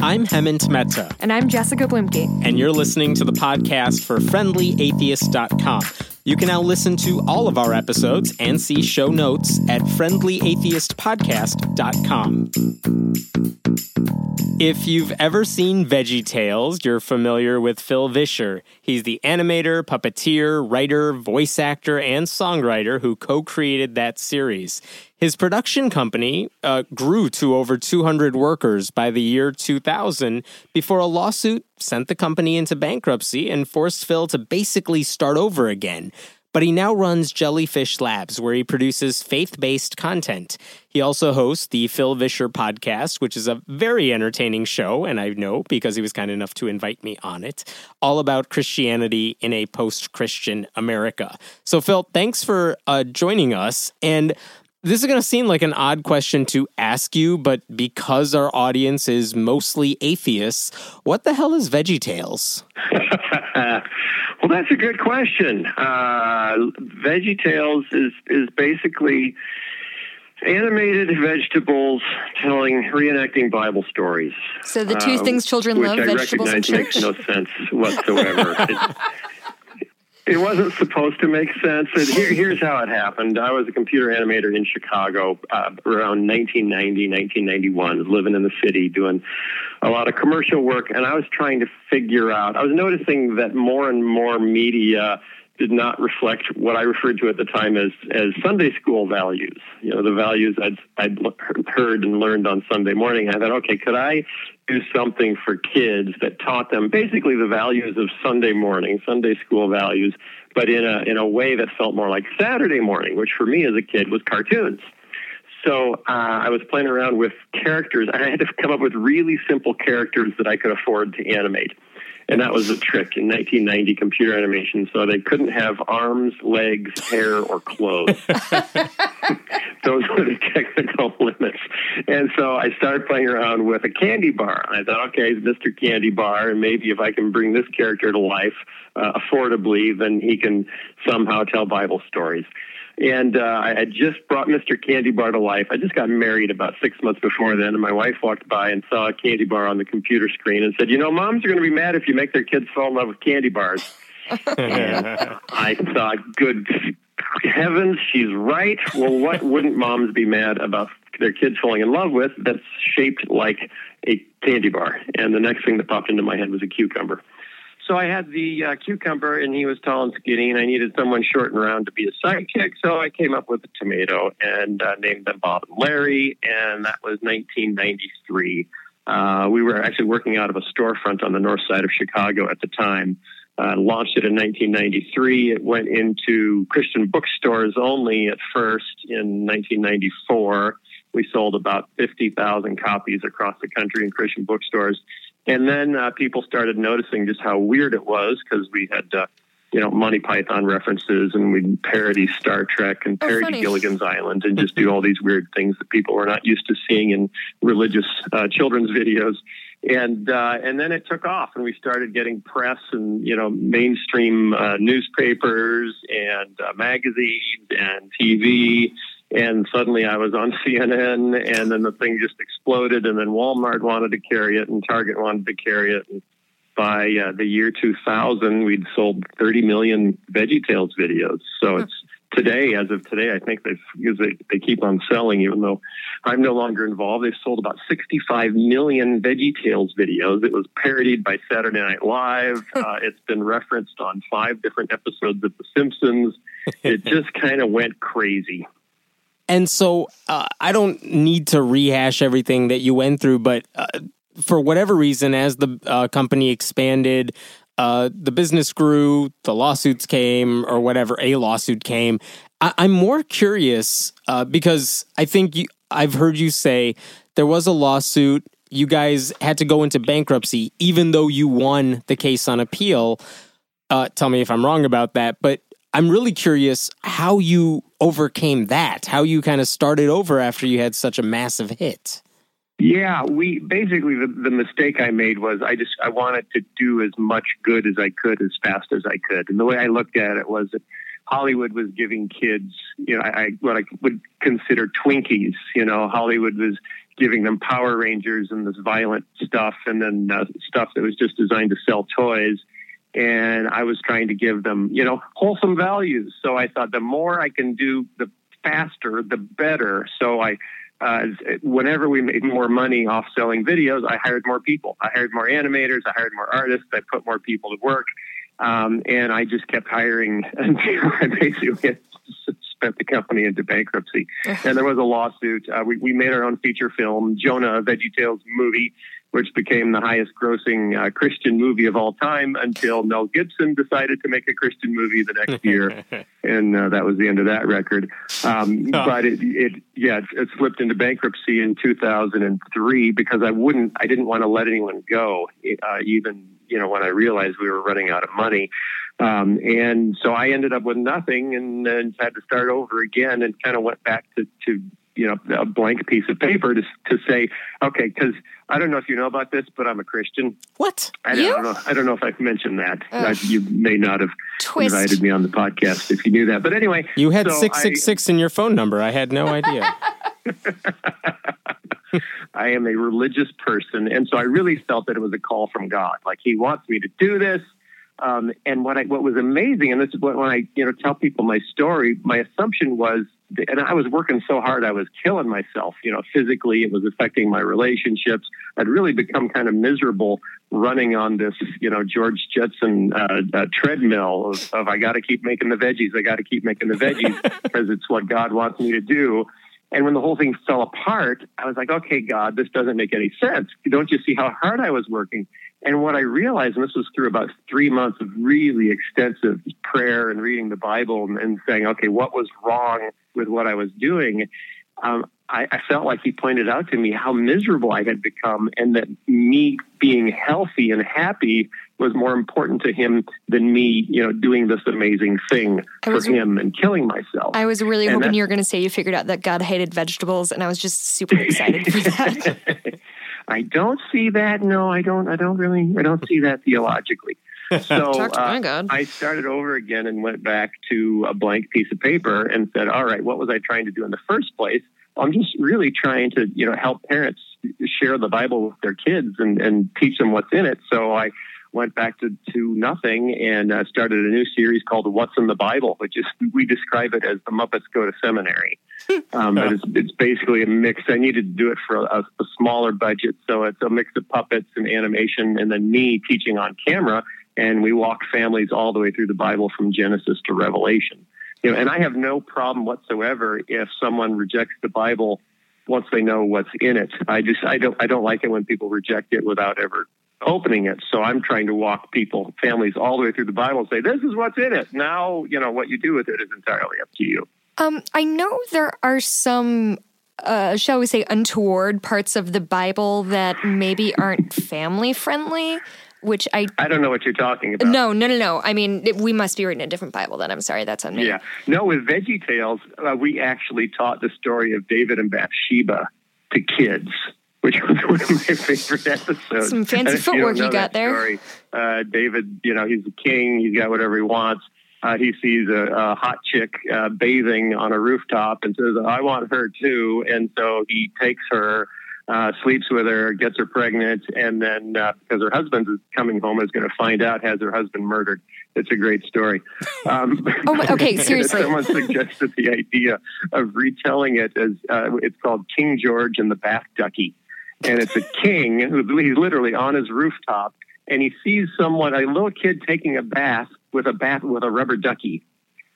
I'm Hemant Mehta. And I'm Jessica Bluemke. And you're listening to the podcast for friendlyatheist.com. You can now listen to all of our episodes and see show notes at friendlyatheistpodcast.com. If you've ever seen Veggie Tales, you're familiar with Phil Vischer. He's the animator, puppeteer, writer, voice actor, and songwriter who co created that series. His production company uh, grew to over 200 workers by the year 2000 before a lawsuit sent the company into bankruptcy and forced Phil to basically start over again. But he now runs Jellyfish Labs, where he produces faith based content. He also hosts the Phil Vischer podcast, which is a very entertaining show, and I know because he was kind enough to invite me on it, all about Christianity in a post Christian America. So, Phil, thanks for uh, joining us. And this is going to seem like an odd question to ask you, but because our audience is mostly atheists, what the hell is Veggie Tales? well, that's a good question. Uh, Veggie Tales is is basically animated vegetables telling reenacting Bible stories. So the two uh, things children love: vegetables and church. Makes no sense whatsoever. it, wasn't supposed to make sense. Here, here's how it happened. I was a computer animator in Chicago uh, around 1990, 1991, living in the city doing a lot of commercial work, and I was trying to figure out, I was noticing that more and more media did not reflect what I referred to at the time as as Sunday school values. You know, the values I'd I'd heard and learned on Sunday morning. I thought, okay, could I do something for kids that taught them basically the values of Sunday morning, Sunday school values, but in a in a way that felt more like Saturday morning, which for me as a kid was cartoons. So uh, I was playing around with characters. And I had to come up with really simple characters that I could afford to animate. And that was a trick in 1990 computer animation. So they couldn't have arms, legs, hair, or clothes. Those were the technical limits. And so I started playing around with a candy bar. And I thought, okay, Mr. Candy Bar, and maybe if I can bring this character to life uh, affordably, then he can somehow tell Bible stories. And uh, I had just brought Mr. Candy Bar to life. I just got married about six months before then, and my wife walked by and saw a candy bar on the computer screen and said, "You know, moms are going to be mad if you make their kids fall in love with candy bars." and I thought, "Good heavens, she's right." Well, what wouldn't moms be mad about their kids falling in love with that's shaped like a candy bar? And the next thing that popped into my head was a cucumber. So I had the uh, cucumber, and he was tall and skinny, and I needed someone short and round to be a sidekick. So I came up with a tomato and uh, named them Bob and Larry, and that was 1993. Uh, we were actually working out of a storefront on the north side of Chicago at the time. Uh, launched it in 1993. It went into Christian bookstores only at first in 1994. We sold about 50,000 copies across the country in Christian bookstores. And then uh, people started noticing just how weird it was because we had, uh, you know, Monty Python references and we'd parody Star Trek and oh, parody oh, Gilligan's Island and just do all these weird things that people were not used to seeing in religious uh, children's videos. And uh, and then it took off, and we started getting press and you know mainstream uh, newspapers and uh, magazines and TV and suddenly I was on CNN, and then the thing just exploded, and then Walmart wanted to carry it, and Target wanted to carry it. And by uh, the year 2000, we'd sold 30 million VeggieTales videos. So it's today, as of today, I think they've because they, they keep on selling, even though I'm no longer involved. They've sold about 65 million VeggieTales videos. It was parodied by Saturday Night Live. uh, it's been referenced on five different episodes of The Simpsons. It just kind of went crazy. And so uh, I don't need to rehash everything that you went through, but uh, for whatever reason, as the uh, company expanded, uh, the business grew, the lawsuits came, or whatever, a lawsuit came. I- am more curious uh, because I think you, I've heard you say there was a lawsuit. You guys had to go into bankruptcy, even though you won the case on appeal. Uh, tell me if I'm wrong about that, but I'm really curious how you overcame that, how you kind of started over after you had such a massive hit. Yeah, we basically the, the mistake I made was I just I wanted to do as much good as I could as fast as I could, and the way I looked at it was that Hollywood was giving kids, you know, I, what I would consider Twinkies. You know, Hollywood was giving them Power Rangers and this violent stuff, and then uh, stuff that was just designed to sell toys. And I was trying to give them, you know, wholesome values. So I thought the more I can do, the faster, the better. So I, uh, whenever we made more money off selling videos, I hired more people. I hired more animators. I hired more artists. I put more people to work. Um, and I just kept hiring until I basically sent the company into bankruptcy. and there was a lawsuit. Uh, we, we made our own feature film, Jonah, Veggie Tales movie, which became the highest grossing uh, Christian movie of all time until Mel Gibson decided to make a Christian movie the next year. and uh, that was the end of that record. Um, oh. But it, it yeah, it, it, slipped into bankruptcy in 2003 because I wouldn't, I didn't want to let anyone go, uh, even, you know, when I realized we were running out of money. Um, and so I ended up with nothing and then had to start over again and kind of went back to, to you know, a blank piece of paper to, to say, okay, because I don't know if you know about this, but I'm a Christian. What? I don't, know. I don't know if I've mentioned that. I, you may not have Twist. invited me on the podcast if you knew that. But anyway, you had six six six in your phone number. I had no idea. I am a religious person, and so I really felt that it was a call from God. Like He wants me to do this. Um, and what I, what was amazing, and this is what when I you know tell people my story, my assumption was, and I was working so hard, I was killing myself. You know, physically, it was affecting my relationships. I'd really become kind of miserable running on this, you know, George Jetson uh, uh, treadmill of, of I got to keep making the veggies, I got to keep making the veggies because it's what God wants me to do. And when the whole thing fell apart, I was like, okay, God, this doesn't make any sense. Don't you see how hard I was working? And what I realized, and this was through about three months of really extensive prayer and reading the Bible and, and saying, okay, what was wrong with what I was doing? Um, I, I, felt like he pointed out to me how miserable I had become and that me being healthy and happy was more important to him than me, you know, doing this amazing thing for him and killing myself. I was really and hoping you were going to say you figured out that God hated vegetables, and I was just super excited for that. I don't see that. No, I don't. I don't really. I don't see that theologically. So uh, I started over again and went back to a blank piece of paper and said, "All right, what was I trying to do in the first place?" I'm just really trying to, you know, help parents share the Bible with their kids and, and teach them what's in it. So I went back to, to nothing and uh, started a new series called What's in the Bible, which is we describe it as the Muppets go to seminary. Um, but it's, it's basically a mix. I needed to do it for a, a smaller budget, so it's a mix of puppets and animation, and then me teaching on camera. And we walk families all the way through the Bible from Genesis to Revelation. You know, and I have no problem whatsoever if someone rejects the Bible once they know what's in it. I just I don't I don't like it when people reject it without ever opening it. So I'm trying to walk people, families, all the way through the Bible and say, this is what's in it. Now, you know, what you do with it is entirely up to you. Um, I know there are some, uh, shall we say, untoward parts of the Bible that maybe aren't family friendly. Which I I don't know what you're talking about. No, no, no, no. I mean, it, we must be reading a different Bible. Then I'm sorry, that's on me. Yeah, no. With Veggie Tales, uh, we actually taught the story of David and Bathsheba to kids which was one of my favorite episodes. Some fancy footwork you, you got there. Uh, David, you know, he's a king. He's got whatever he wants. Uh, he sees a, a hot chick uh, bathing on a rooftop and says, "I want her too." And so he takes her, uh, sleeps with her, gets her pregnant, and then uh, because her husband is coming home, is going to find out has her husband murdered. It's a great story. Um, oh, okay. Seriously, someone suggested the idea of retelling it as uh, it's called King George and the Bath Ducky and it's a king he's literally on his rooftop, and he sees someone, a little kid, taking a bath with a bath with a rubber ducky.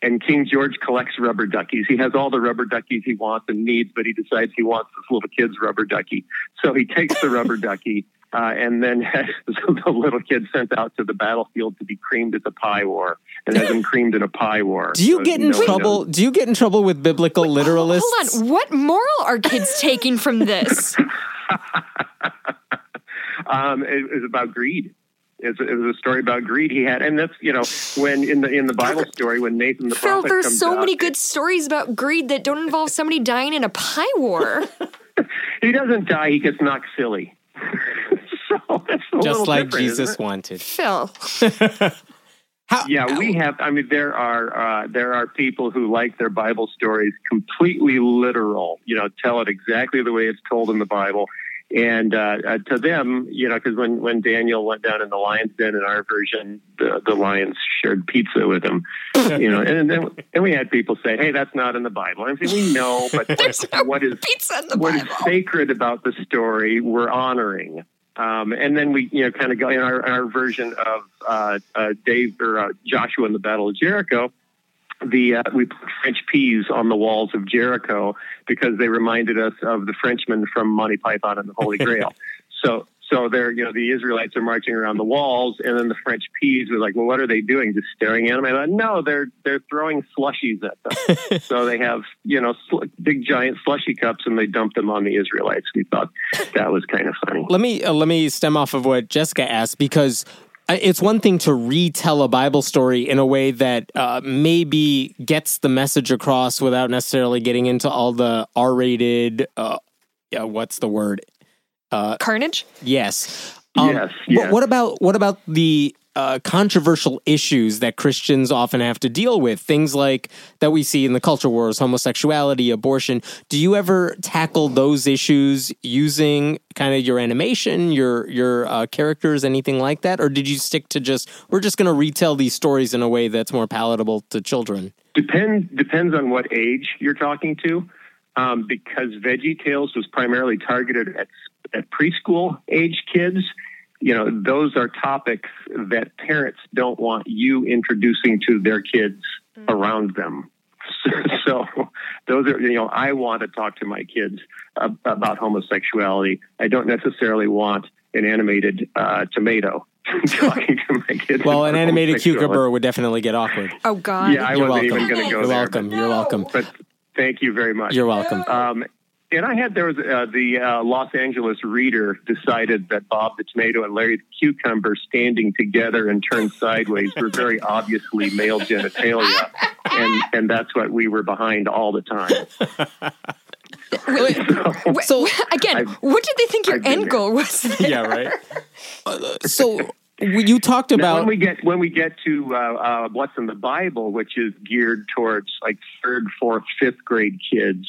And King George collects rubber duckies. He has all the rubber duckies he wants and needs, but he decides he wants this little kid's rubber ducky. So he takes the rubber ducky uh, and then has the little kid sent out to the battlefield to be creamed at the pie war and has him creamed in a pie war. Do you so get in trouble? Do you get in trouble with biblical Wait, literalists? Hold on. What moral are kids taking from this? um, it was about greed. It was, it was, a story about greed he had, and that's you know when in the in the Bible story when Nathan the Phil, prophet there's so out, many good stories about greed that don't involve somebody dying in a pie war. he doesn't die; he gets knocked silly. so just like Jesus wanted. Phil. How, Yeah, we have. I mean, there are uh, there are people who like their Bible stories completely literal. You know, tell it exactly the way it's told in the Bible. And uh, uh, to them, you know, because when, when Daniel went down in the lion's den in our version, the, the lions shared pizza with him. You know, and then and we had people say, "Hey, that's not in the Bible." I mean, we know, but no what is pizza in the what is Bible. sacred about the story we're honoring. Um, and then we, you know, kind of go in our, our version of uh, uh, Dave or uh, Joshua in the Battle of Jericho. The uh, we put French peas on the walls of Jericho because they reminded us of the Frenchmen from Monty Python and the Holy Grail. so so they're you know the Israelites are marching around the walls, and then the French peas were like, well, what are they doing? Just staring at them? I thought, no, they're they're throwing slushies at them. so they have you know sl- big giant slushy cups, and they dump them on the Israelites. We thought that was kind of funny. let me uh, let me stem off of what Jessica asked because it's one thing to retell a Bible story in a way that uh, maybe gets the message across without necessarily getting into all the R-rated. Uh, yeah, what's the word? Carnage? Yes. Yes, yes. What about what about the uh, controversial issues that Christians often have to deal with? Things like that we see in the culture wars, homosexuality, abortion. Do you ever tackle those issues using kind of your animation, your your uh, characters, anything like that, or did you stick to just we're just going to retell these stories in a way that's more palatable to children? Depends depends on what age you're talking to, um, because Veggie Tales was primarily targeted at at preschool age kids. You know, those are topics that parents don't want you introducing to their kids around them. So, so those are you know I want to talk to my kids ab- about homosexuality. I don't necessarily want an animated uh, tomato talking to my kids. Well, an animated cucumber would definitely get awkward. Oh, God. Yeah, I You're wasn't welcome. even going to go You're there. welcome. You're welcome. But thank you very much. You're welcome. Um, and I had there was uh, the uh, Los Angeles Reader decided that Bob the Tomato and Larry the Cucumber standing together and turned sideways were very obviously male genitalia, and and that's what we were behind all the time. Wh- So- again, I've- what did they think your I've end there. goal was? there? yeah, right. Uh, so you talked Now, about when we get when we get to uh, uh, what's in the Bible, which is geared towards like third, fourth, fifth grade kids,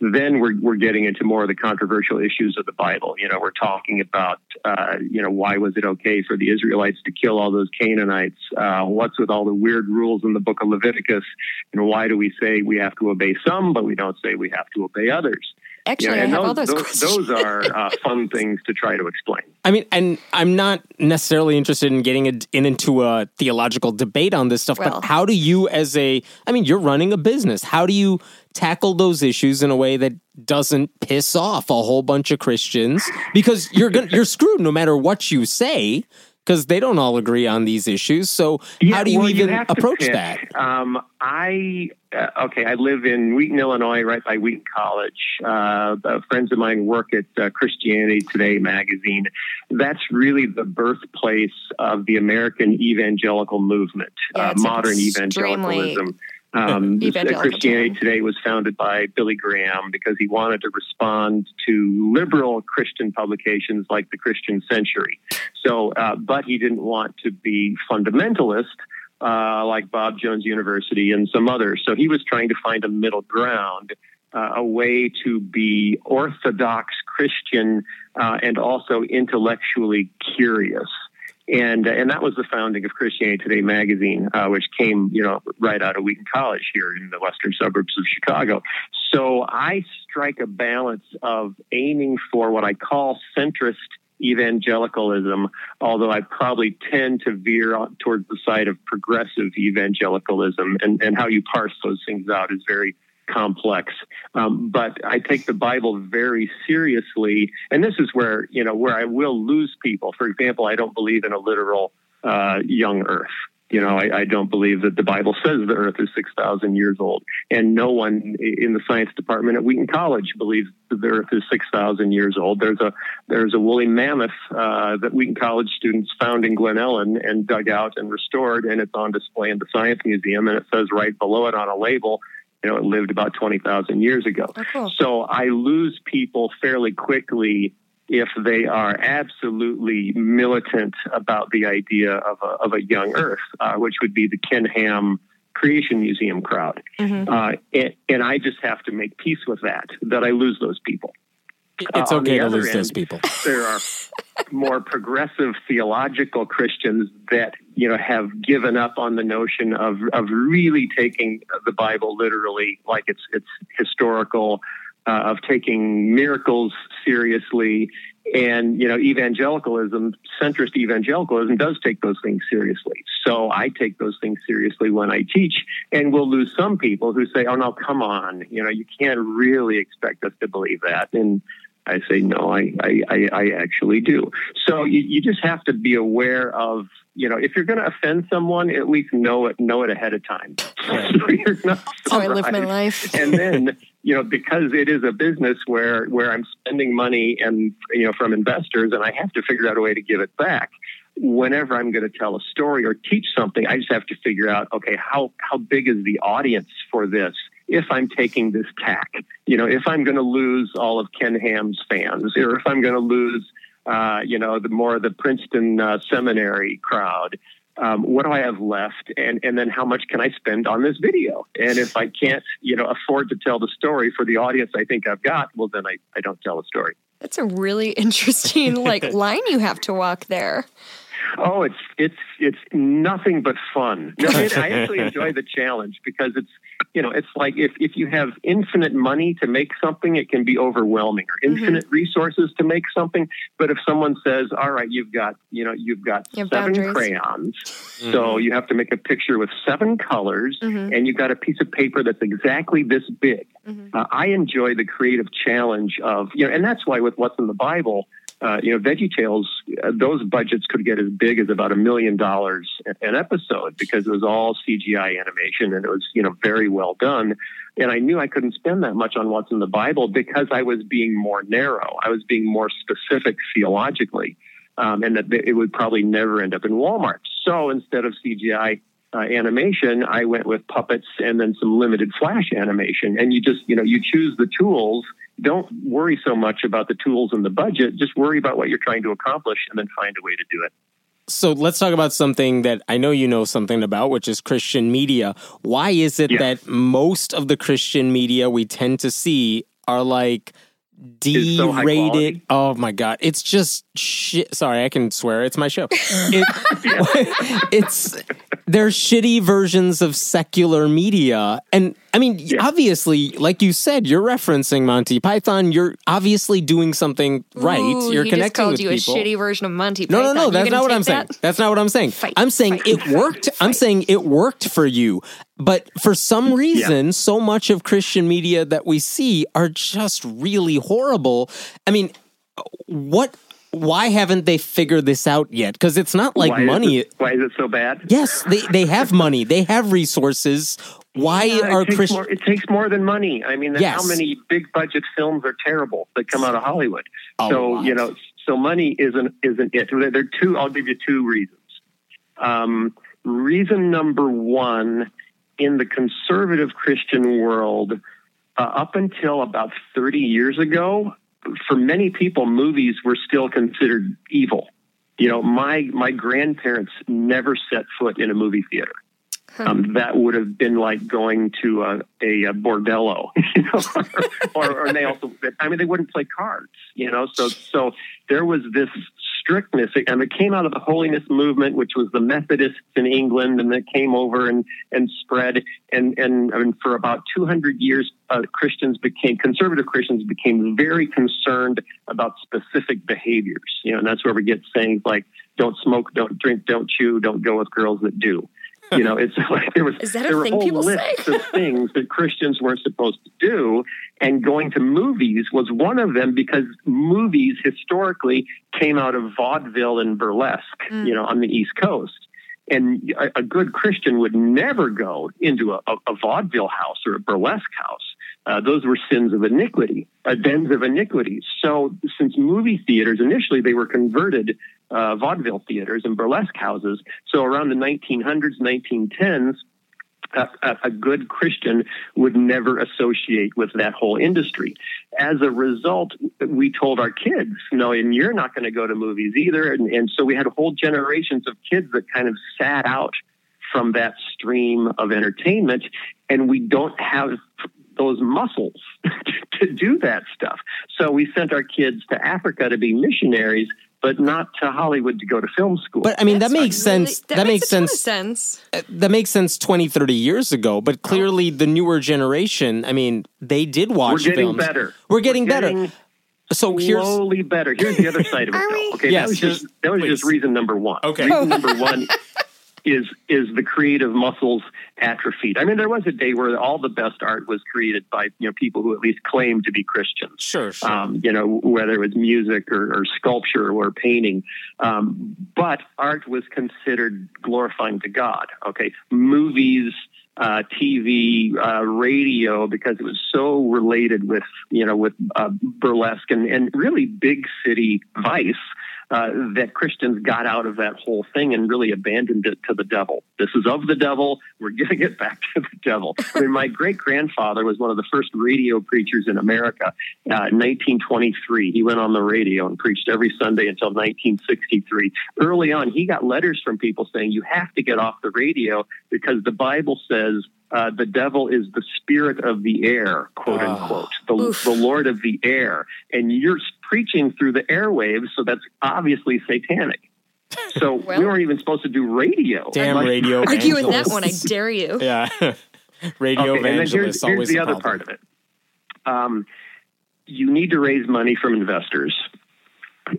then we're we're getting into more of the controversial issues of the Bible. You know, we're talking about uh, you know why was it okay for the Israelites to kill all those Canaanites? Uh, what's with all the weird rules in the Book of Leviticus? And why do we say we have to obey some, but we don't say we have to obey others? Actually, Yeah, I have those, all those, those, questions. those are uh, fun things to try to explain. I mean, and I'm not necessarily interested in getting in, in into a theological debate on this stuff, Well- but how do you, as a, I mean, you're running a business. How do you tackle those issues in a way that doesn't piss off a whole bunch of Christians? Because you're gonna, you're screwed no matter what you say, because they don't all agree on these issues. So how do you well, even have to approach pick. that? Um, I uh, okay. I live in Wheaton, Illinois, right by Wheaton College. Uh, friends of mine work at uh, Christianity Today magazine. That's really the birthplace of the American evangelical movement, Yeah, uh, it's modern extremely evangelicalism. Um, Christianity. Today was founded by Billy Graham because he wanted to respond to liberal Christian publications like the Christian Century. So, uh, but he didn't want to be fundamentalist uh, like Bob Jones University and some others. So he was trying to find a middle ground, uh, a way to be orthodox Christian uh, and also intellectually curious. And, and that was the founding of Christianity Today magazine, uh, which came, you know, right out of Wheaton College here in the western suburbs of Chicago. So I strike a balance of aiming for what I call centrist evangelicalism, although I probably tend to veer towards the side of progressive evangelicalism. And, and how you parse those things out is very complex. Um, but I take the Bible very seriously, and this is where you know where I will lose people. For example, I don't believe in a literal uh, young Earth. You know, I, I don't believe that the Bible says the Earth is six thousand years old, and no one in the science department at Wheaton College believes that the Earth is six thousand years old. There's a there's a woolly mammoth uh, that Wheaton College students found in Glen Ellyn and dug out and restored, and it's on display in the Science Museum, and it says right below it on a label you know, it lived about 20,000 years ago. Oh, cool. So I lose people fairly quickly if they are absolutely militant about the idea of a, of a young Earth, uh, which would be the Ken Ham Creation Museum crowd. Mm-hmm. Uh, and, and, I just have to make peace with that, that I lose those people. It's uh, okay to lose end, those people. There are more progressive theological Christians that you know have given up on the notion of of really taking the Bible literally, like it's it's historical, uh, of taking miracles seriously, and you know evangelicalism, centrist evangelicalism, does take those things seriously. So I take those things seriously when I teach, and we'll lose some people who say, "Oh no, come on, you know, you can't really expect us to believe that." And I say, no, I, I, I actually do. So you, you just have to be aware of, you know, if you're going to offend someone, at least know it, know it ahead of time. so you're not I live my life. and then, you know, because it is a business where, where I'm spending money and, you know, from investors and I have to figure out a way to give it back whenever I'm going to tell a story or teach something, I just have to figure out, okay, how, how big is the audience for this? If I'm taking this tack. You know, if I'm going to lose all of Ken Ham's fans, or if I'm going to lose, uh, you know, the more of the Princeton uh, seminary crowd. Um, what do I have left, and and then how much can I spend on this video? And if I can't, you know, afford to tell the story for the audience I think I've got, well, then I, I don't tell a story. That's a really interesting like line you have to walk there. Oh, it's it's it's nothing but fun. No, I actually enjoy the challenge because it's you know, it's like if, if you have infinite money to make something, it can be overwhelming, or mm-hmm. infinite mm-hmm. resources to make something. But if someone says, "All right, you've got, you know, you've got you seven boundaries. crayons, mm-hmm. so you have to make a picture with seven colors, mm-hmm. and you've got a piece of paper that's exactly this big." Mm-hmm. Uh, I enjoy the creative challenge of, you know, and that's why with what's in the Bible uh, you know, Veggie Tales, uh, those budgets could get as big as about a million dollars an episode because it was all CGI animation and it was, you know, very well done. And I knew I couldn't spend that much on what's in the Bible because I was being more narrow. I was being more specific theologically, um, and that it would probably never end up in Walmart. So instead of CGI, uh, animation, I went with puppets and then some limited flash animation. And you just, you know, you choose the tools don't worry so much about the tools and the budget. Just worry about what you're trying to accomplish and then find a way to do it. So let's talk about something that I know you know something about, which is Christian media. Why is it that most of the Christian media we tend to see are like D-rated. So oh my god, it's just shit. Sorry, I can swear. It's my show. It, it's they're shitty versions of secular media, and I mean, yeah. obviously, like you said, you're referencing Monty Python. You're obviously doing something right. Ooh, you're he connecting just called with you people. a shitty version of Monty no, No, no, that's not what I'm that? saying. That's not what I'm saying. Fight, I'm saying fight, it worked. Fight, I'm saying it worked for you. But for some reason, yeah. so much of Christian media that we see are just really horrible. I mean, what why haven't they figured this out yet? Because it's not like why money. Is it, why is it so bad? Yes, they, they have money, they have resources. Why yeah, are Christians? It takes more than money. I mean, yes. how many big budget films are terrible that come out of Hollywood? A so lot. you know, so money isn't isn't it. There are two. I'll give you two reasons. Um, reason number one, in the conservative Christian world, uh, up until about thirty years ago, for many people, movies were still considered evil. You know, my my grandparents never set foot in a movie theater. Um, that would have been like going to a, a, a bordello, you know, or, or, they also, I mean, they wouldn't play cards, you know, so, so there was this strictness and it came out of the holiness movement, which was the Methodists in England and that came over and, and spread. And, and mean, for about 200 years, uh, Christians became, conservative Christians became very concerned about specific behaviors, you know, and that's where we get sayings like, don't smoke, don't drink, don't chew, don't go with girls that do. You know, it's like there was Is that there were whole lists of things that Christians weren't supposed to do, and going to movies was one of them because movies historically came out of vaudeville and burlesque, mm. you know, on the East Coast. And a, a, good Christian would never go into a, a, a vaudeville house or a burlesque house. Uh, those were sins of iniquity, uh, dens of iniquity. So, since movie theaters initially they were converted uh, vaudeville theaters and burlesque houses. So around the 1900s, 1910s, a, a, good Christian would never associate with that whole industry. as a result, we told our kids, no, and you're not going to go to movies either. And, and so we had whole generations of kids that kind of sat out from that stream of entertainment, and we don't have those muscles to do that stuff. So we sent our kids to Africa to be missionaries, but not to Hollywood to go to film school. But I mean, that makes Really- sense. that, That, makes, makes, a sense. sense. Uh, that makes sense 20, 30 years ago. But oh. clearly, the newer generation, I mean, they did watch films. We're getting films. better. We're getting better. getting So here's slowly better. Here's the other side of it. Though. Okay, Yes, that was just- just that was please. just reason number one. Okay. reason number one is is the creative muscles atrophied. I mean, there was a day where all the best art was created by you know people who at least claimed to be Christians. sure, sure. Um, you know, whether it was music or, or sculpture or painting. Um, but art was considered glorifying to God. Okay. Movies, uh, TV, uh, radio, because it was so related with, you know, with uh, burlesque and, and really big city vice. Uh, that Christians got out of that whole thing and really abandoned it to the devil. This is of the devil. We're giving it back to the devil. I mean, my great grandfather was one of the first radio preachers in America. Uh, 1923, he went on the radio and preached every Sunday until 1963. Early on, he got letters from people saying, You have to get off the radio because the Bible says uh, the devil is the spirit of the air, quote Ah. unquote, the, the Lord of the air. And you're preaching through the airwaves, so that's obviously satanic. So Well- we weren't even supposed to do radio. Damn Like- radio Arguing that one, I dare you. Yeah. radio Okay, and then evangelists here's, here's always the a other problem. part of it. Um, you need to raise money from investors,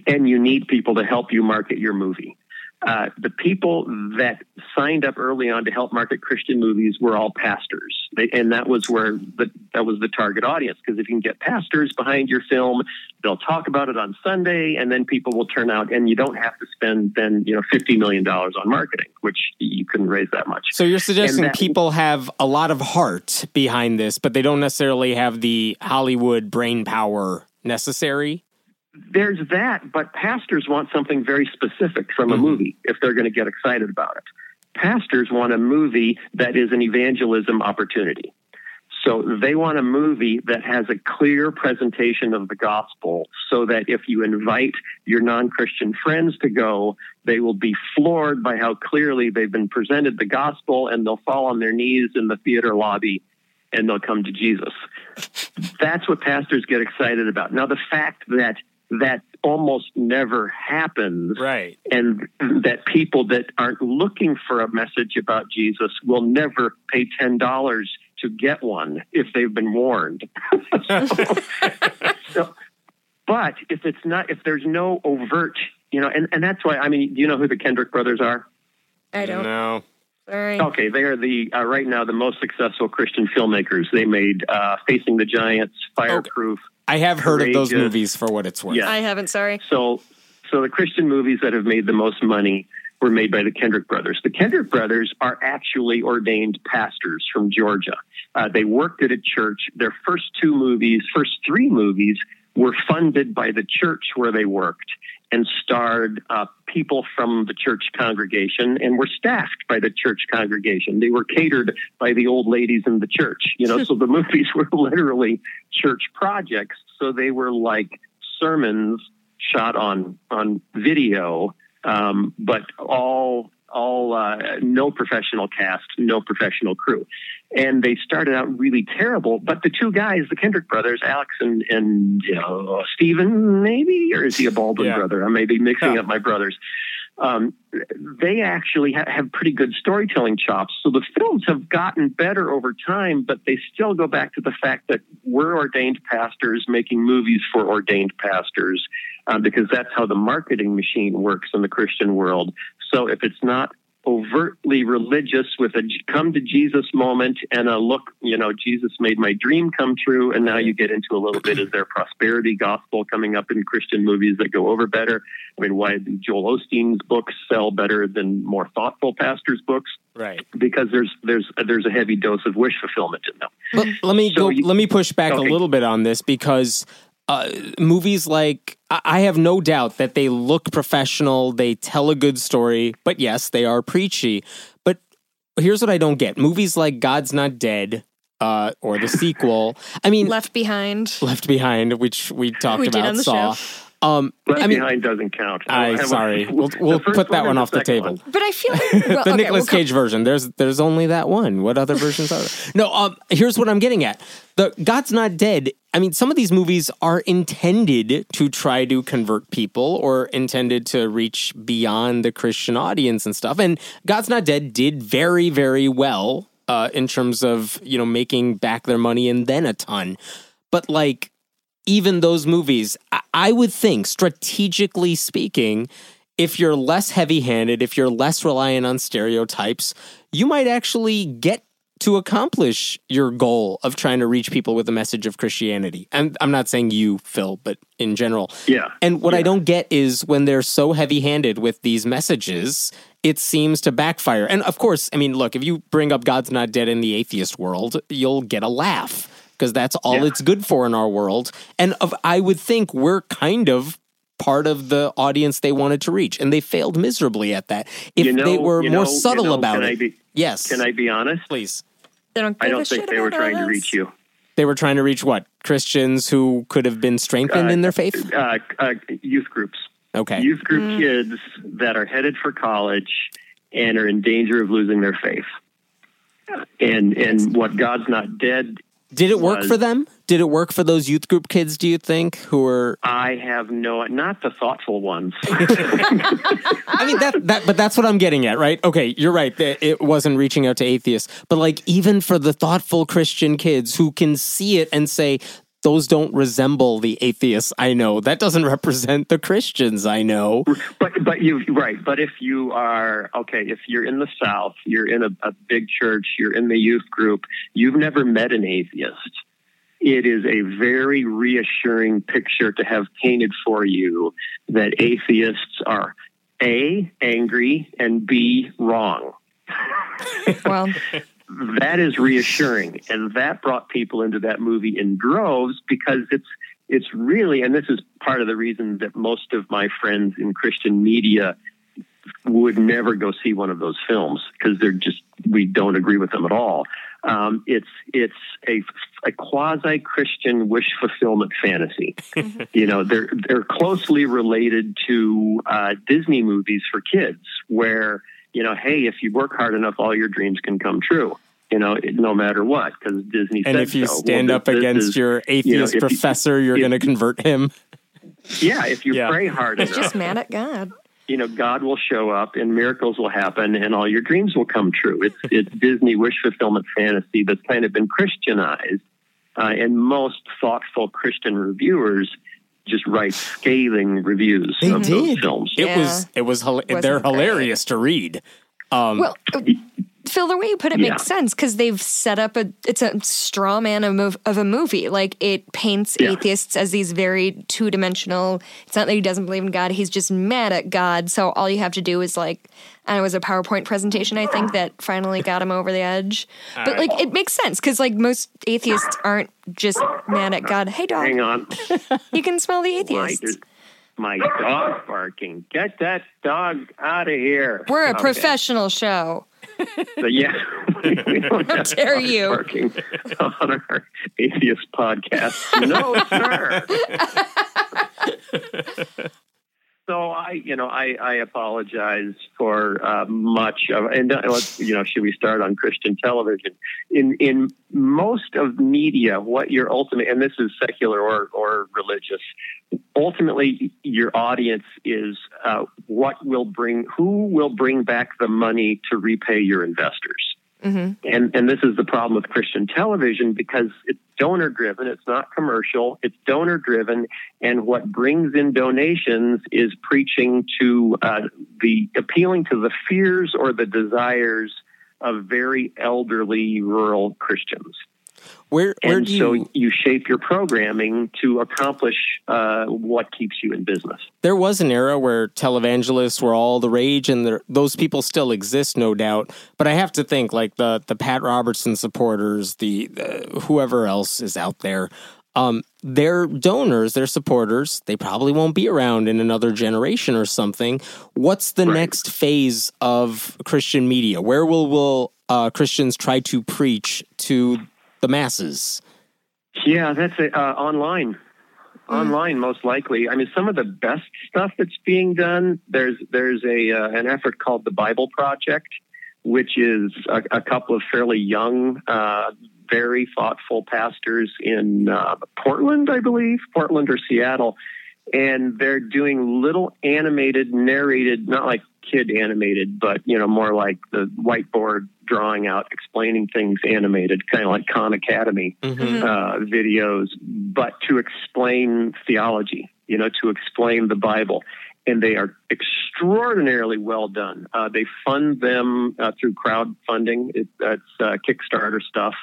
and you need people to help you market your movie. Uh, the people that signed up early on to help market Christian movies were all pastors, they, and that was where the, that was the target audience. Because if you can get pastors behind your film, they'll talk about it on Sunday, and then people will turn out, and you don't have to spend then you know fifty million dollars on marketing, which you couldn't raise that much. So you're suggesting that- people have a lot of heart behind this, but they don't necessarily have the Hollywood brain power necessary? There's that, but pastors want something very specific from a Mhm. movie if they're going to get excited about it. Pastors want a movie that is an evangelism opportunity. So they want a movie that has a clear presentation of the gospel so that if you invite your non Christian friends to go, they will be floored by how clearly they've been presented the gospel and they'll fall on their knees in the theater lobby and they'll come to Jesus. That's what pastors get excited about. Now, the fact that that almost never happens Right. and that people that aren't looking for a message about Jesus will never pay $10 to get one if they've been warned. so, but if it's not, if there's no overt, you know, and, and that's why, I mean, do you know who the Kendrick brothers are? I don't. know. Sorry. Okay, they are the uh, right now the most successful Christian filmmakers. They made uh, Facing the Giants, Fireproof. I have heard of those movies for what it's worth. Yeah. I haven't. Sorry. So, so the Christian movies that have made the most money were made by the Kendrick brothers. The Kendrick brothers are actually ordained pastors from Georgia. Uh, they worked at a church. Their first two movies, first three movies, were funded by the church where they worked and starred uh, people from the church congregation and were staffed by the church congregation. They were catered by the old ladies in the church. You know, so the movies were literally church projects. So they were like sermons shot on on video, um, but all all uh, no professional cast, no professional crew, and they started out really terrible. But the two guys, the Kendrick brothers, Alex and and you know Stephen, maybe or is he a Baldwin Yeah. brother? I may be mixing Yeah. up my brothers. Um, they actually ha- have pretty good storytelling chops. So the films have gotten better over time, but they still go back to the fact that we're ordained pastors making movies for ordained pastors uh, because that's how the marketing machine works in the Christian world. So if it's not overtly religious with a come to Jesus moment and a look, you know, Jesus made my dream come true. And now you get into a little bit is there prosperity gospel coming up in Christian movies that go over better? I mean, why do Joel Osteen's books sell better than more thoughtful pastors' books? Right. Because there's there's there's a heavy dose of wish fulfillment in them. Let, let me So go. you- let me push back Okay. a little bit on this because uh, movies like I I have no doubt that they look professional. They tell a good story, but yes, they are preachy. But here's what I don't get: movies like God's Not Dead, uh, or the sequel. I mean, Left Behind. Left Behind, which we talked We about, Saw. show. Um, Left I mean, Behind doesn't count. I I- sorry, we'll we'll put that one one and the off the table. one. But I feel like well, the okay, Nicolas we'll come- Cage version. There's there's only that one. What other versions are there? No, um, here's what I'm getting at. The God's Not Dead. I mean, some of these movies are intended to try to convert people or intended to reach beyond the Christian audience and stuff. And God's Not Dead did very, very well uh, in terms of you know making back their money and then a ton. But like even those movies, I, I would think, strategically speaking, if you're less heavy handed, if you're less reliant on stereotypes, you might actually get to accomplish your goal of trying to reach people with the message of Christianity. And I'm not saying you, Phil, but in general. Yeah. And what I don't get is when they're so heavy handed with these messages, it seems to backfire. And of course, I mean, look, if you bring up God's Not Dead in the atheist world, you'll get a laugh because that's all Yeah. it's good for in our world. And of, I would think we're kind of part of the audience they wanted to reach, and they failed miserably at that. If You know- they were more know- you subtle know, about can I it, be- yes, Can I be honest? please. They don't I give a don't think shit they were about trying to reach you. They were trying to reach what Christians who could have been strengthened Uh, in their faith. Uh, uh, youth groups. Okay, Youth group Mm. kids that are headed for college and are in danger of losing their faith. And and what God's not dead. Did it work was- for them? Did it work for those youth group kids? Do you think who were I have no, not the thoughtful ones. I mean that that but that's what I'm getting at, right? Okay, you're right. that It wasn't reaching out to atheists, but like even for the thoughtful Christian kids who can see it and say those don't resemble the atheists I know. That doesn't represent the Christians I know. but but you right. But if you are okay, if you're in the South, you're in a, a big church, you're in the youth group, you've never met an atheist. It is a very reassuring picture to have painted for you that atheists are a angry and b wrong. Well, that is reassuring. And that brought people into that movie in droves because it's it's really and this is part of the reason that most of my friends in christian media would never go see one of those films because they're just we don't agree with them at all. Um, it's it's a, a quasi Christian wish fulfillment fantasy. you know, they're they're closely related to uh, Disney movies for kids, where you know, hey, if you work hard enough, all your dreams can come true. You know, no matter what, because Disney. And said if you so. stand Well, up this- this against is- your atheist if you- professor, you're going to convert him. yeah, if you Yeah. pray hard he's enough, just mad at God. you know, God will show up and miracles will happen and all your dreams will come true. It's it's Disney wish fulfillment fantasy that's kind of been Christianized, uh, and most thoughtful Christian reviewers just write scathing reviews They of those films. It Yeah. was it was hila- they're great. hilarious to read. Um, Well, uh, Phil, the way you put it Yeah. makes sense because they've set up a it's a straw man of, of a movie. Like it paints Yeah. atheists as these very two dimensional. It's not that he doesn't believe in God; he's just mad at God. So all you have to do is like, and it was a PowerPoint presentation. I think that finally got him over the edge. but like, it makes sense because like most atheists aren't just mad at God. Hey, dog, Hang on, you can smell the my, atheists. my dog barking. Get that dog out of here. We're a Okay. professional show. So, yeah, we don't How have dare you. barking on our atheist podcast. No, sir. so I, you know, I, I apologize for uh, much of, and uh, you know, should we start on Christian television? In in most of media, what your ultimate, and this is secular or or religious, ultimately your audience is uh, what will bring, who will bring back the money to repay your investors. Hmm And and this is the problem with Christian television because it's donor driven, it's not commercial, it's donor driven, and what brings in donations is preaching to uh, the appealing to the fears or the desires of very elderly rural Christians. Where where And do so you? you shape your programming to accomplish uh, what keeps you in business. There was an era where televangelists were all the rage, and there, those people still exist, no doubt. But I have to think, like the the Pat Robertson supporters, the, the whoever else is out there, um, their donors, their supporters, they probably won't be around in another generation or something. What's the Right. next phase of Christian media? Where will will uh, Christians try to preach to the masses? Yeah, that's it. Uh, online. Online, most likely. I mean, some of the best stuff that's being done. There's there's a uh, an effort called the Bible Project, which is a, a couple of fairly young, uh, very thoughtful pastors in uh, Portland, I believe, Portland or Seattle, and they're doing little animated, narrated, not like kid animated, but you know, more like the whiteboard drawing out, explaining things animated, kind of like Khan Academy Mm-hmm. uh, videos, but to explain theology, you know, to explain the Bible. And they are extraordinarily well done. Uh, they fund them uh, through crowdfunding. It, that's uh, Kickstarter stuff.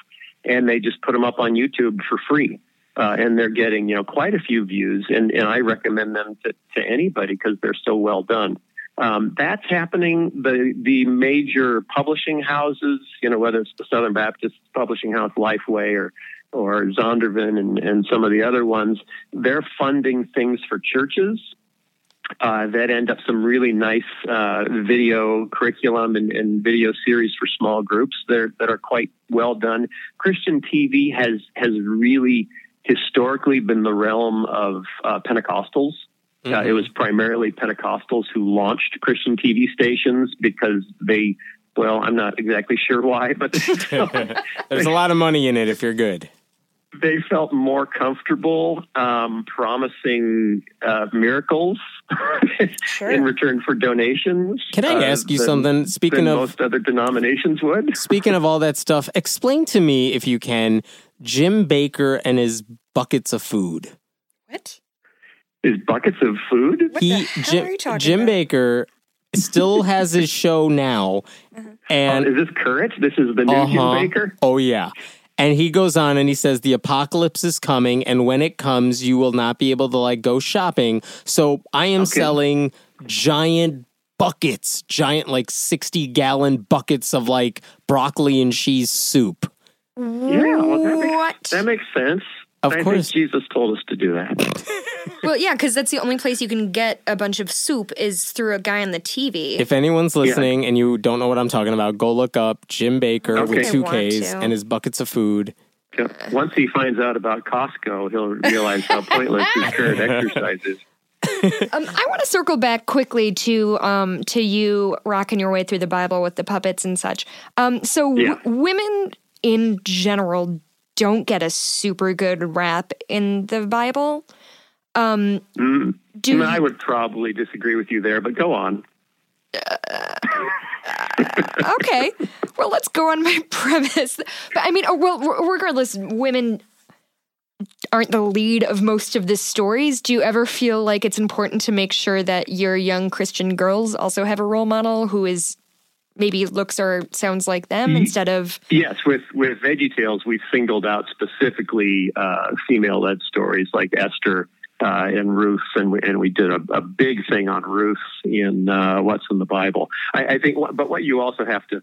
And they just put them up on YouTube for free. Uh, and they're getting, you know, quite a few views. And, and I recommend them to, to anybody because they're so well done. Um, that's happening. The the major publishing houses, you know, whether it's the Southern Baptist Publishing House, Lifeway, or or Zondervan, and, and some of the other ones, they're funding things for churches uh, that end up some really nice uh, video curriculum and, and video series for small groups that that are quite well done. Christian TV has has really historically been the realm of uh, Pentecostals. Uh, it was primarily Pentecostals who launched Christian TV stations because they, well, I'm not exactly sure why, but There's a lot of money in it if you're good. they felt more comfortable um, promising uh, miracles in return for donations. Can I uh, ask you than- something? Speaking than of- most other denominations would. Speaking of all that stuff, explain to me, if you can, Jim Bakker and his buckets of food. What? Is buckets of food? What he the hell Jim, are you talking Jim about? Bakker still has his show now, and is this current? This is the new Uh-huh. Jim Bakker. Oh yeah. And he goes on and he says the apocalypse is coming and when it comes you will not be able to like go shopping. So I am Okay. selling giant buckets, giant like 60 gallon buckets of like broccoli and cheese soup. Yeah, well, that makes, What? that makes sense. Of I course. think Jesus told us to do that. Well, yeah, because that's the only place you can get a bunch of soup is through a guy on the TV. If anyone's listening and you don't know what I'm talking about, go look up Jim Bakker Okay. with two Ks to. and his buckets of food. Once he finds out about Costco, he'll realize how pointless his current exercise is. Um, I want to circle back quickly to um, to you rocking your way through the Bible with the puppets and such. Um, so w- women in general don't get a super good rap in the Bible. Um, Mm. do I would probably disagree with you there, but go on. okay. Well, let's go on my premise. But I mean, oh, well, regardless, women aren't the lead of most of the stories. Do you ever feel like it's important to make sure that your young Christian girls also have a role model who is maybe looks or sounds like them instead of Yes, with with VeggieTales we've singled out specifically uh, female-led stories like Esther uh, and Ruth, and we, and we did a, a big thing on Ruth in uh, What's in the Bible. I, I think, what- but what you also have to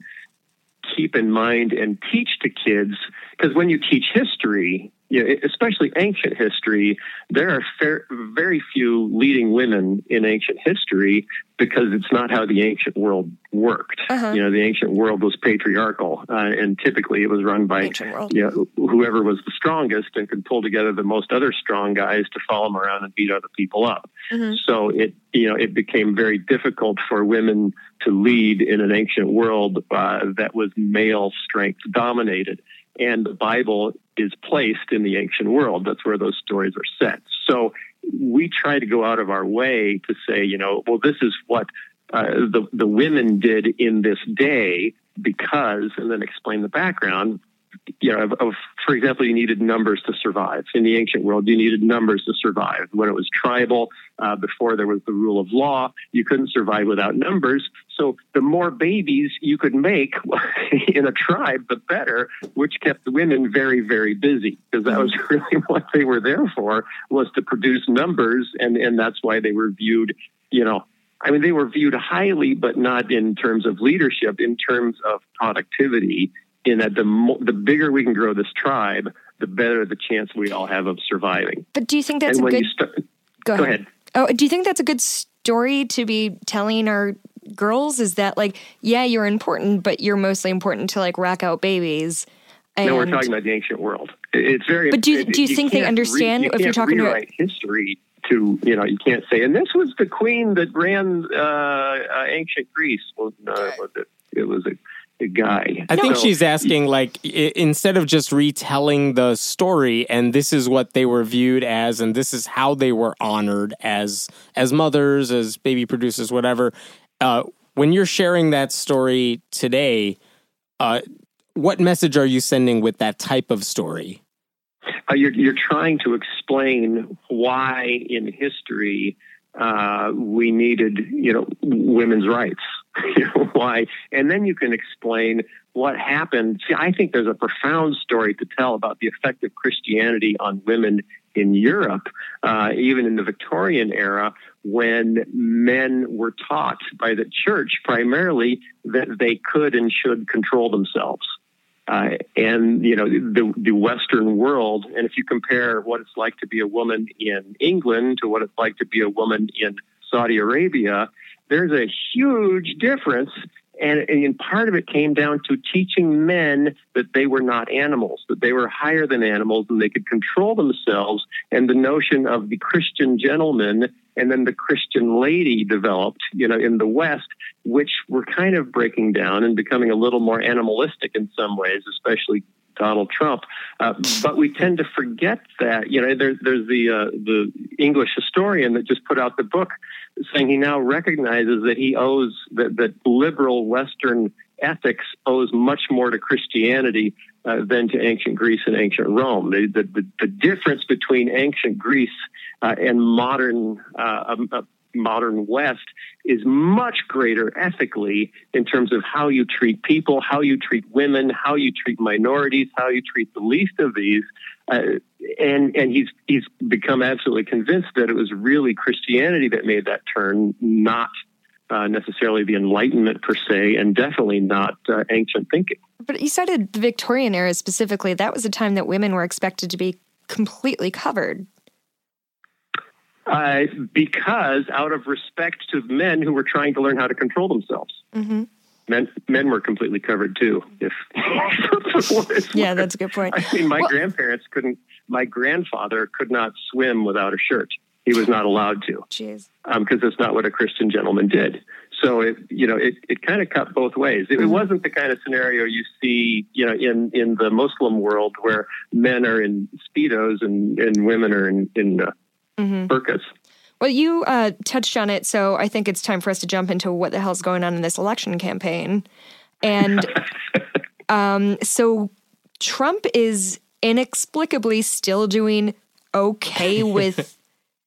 keep in mind and teach to kids, because when you teach history, you know, especially ancient history, there are fair, very few leading women in ancient history because it's not how the ancient world worked. Uh-huh. You know, the ancient world was patriarchal, uh, and typically it was run by you know, whoever was the strongest and could pull together the most other strong guys to follow them around and beat other people up. Mhm. So it, you know, it became very difficult for women to lead in an ancient world uh, that was male strength dominated. And the Bible is placed in the ancient world. That's where those stories are set. So we try to go out of our way to say, you know, well, this is what uh, the the women did in this day because, and then explain the background. You know, of, of, for example, you needed numbers to survive. In the ancient world, you needed numbers to survive. When it was tribal, uh, before there was the rule of law, you couldn't survive without numbers. So the more babies you could make in a tribe, the better, which kept the women very, very busy because that was really what they were there for was to produce numbers, and and that's why they were viewed, you know. I mean, they were viewed highly, but not in terms of leadership, in terms of productivity. In that, the mo- the bigger we can grow this tribe, the better the chance we all have of surviving. But do you think that's and a good start, go go ahead. ahead. Oh, do you think that's a good story to be telling our girls? Is that like, yeah, you're important, but you're mostly important to like rack out babies. And, no, we're talking about the ancient world. It's very. But do you, do you, think they understand re- you if you're talking about history? To you know, you can't say, and this was the queen that ran uh, uh, ancient Greece. Well, no, was it? It was a guy. I think So- she's asking, like, i- instead of just retelling the story, and this is what they were viewed as, and this is how they were honored as as mothers, as baby producers, whatever. Uh, when you're sharing that story today, uh, what message are you sending with that type of story? uh, you're, you're trying to explain why in history uh, we needed, you know, women's rights. Why, and then you can explain what happened. See, I think there's a profound story to tell about the effect of Christianity on women in Europe, uh, even in the Victorian era, when men were taught by the church primarily that they could and should control themselves. Uh, and you know the the Western world, and if you compare what it's like to be a woman in England to what it's like to be a woman in Saudi Arabia, there's a huge difference. And, and part of it came down to teaching men that they were not animals, that they were higher than animals and they could control themselves. And the notion of the Christian gentleman and then the Christian lady developed, you know, in the West, which were kind of breaking down and becoming a little more animalistic in some ways, especially Donald Trump. Uh, but we tend to forget that. You know, there, there's the uh, the English historian that just put out the book saying he now recognizes that he owes that, that liberal Western ethics owes much more to Christianity uh, than to ancient Greece and ancient Rome. The, the, the, difference between ancient Greece uh, and modern uh, uh, modern West is much greater ethically in terms of how you treat people, how you treat women, how you treat minorities, how you treat the least of these. Uh, and and he's he's become absolutely convinced that it was really Christianity that made that turn, not uh, necessarily the Enlightenment per se, and definitely not uh, ancient thinking. But you cited the Victorian era specifically. That was a time that women were expected to be completely covered. Uh, because out of respect to men who were trying to learn how to control themselves. hmm Men, men were completely covered too. If for what it's Yeah, that's a good point. I mean, my Well- grandparents couldn't. My grandfather could not swim without a shirt. He was not allowed to Jeez. because that's not what a Christian gentleman did. So it, you know, it, it kind of cut both ways. It, it Mhm. wasn't the kind of scenario you see, you know, in, in the Muslim world where men are in speedos and, and women are in, in uh, hmm burqas. Well, you uh, touched on it, so I think it's time for us to jump into what the hell's going on in this election campaign. And um, so Trump is inexplicably still doing okay with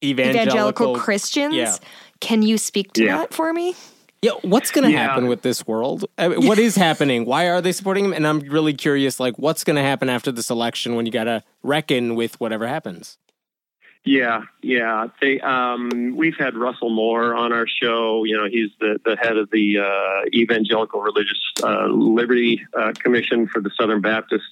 Evangelical, evangelical Christians. yeah. Can you speak to Yeah. that for me? Yeah, what's going to Yeah. happen with this world? I mean, what is happening? Why are they supporting him? And I'm really curious, like, what's going to happen after this election when you got to reckon with whatever happens? Yeah, yeah. They um, we've had Russell Moore on our show. You know, he's the, the head of the uh, Evangelical Religious uh, Liberty uh, Commission for the Southern Baptists,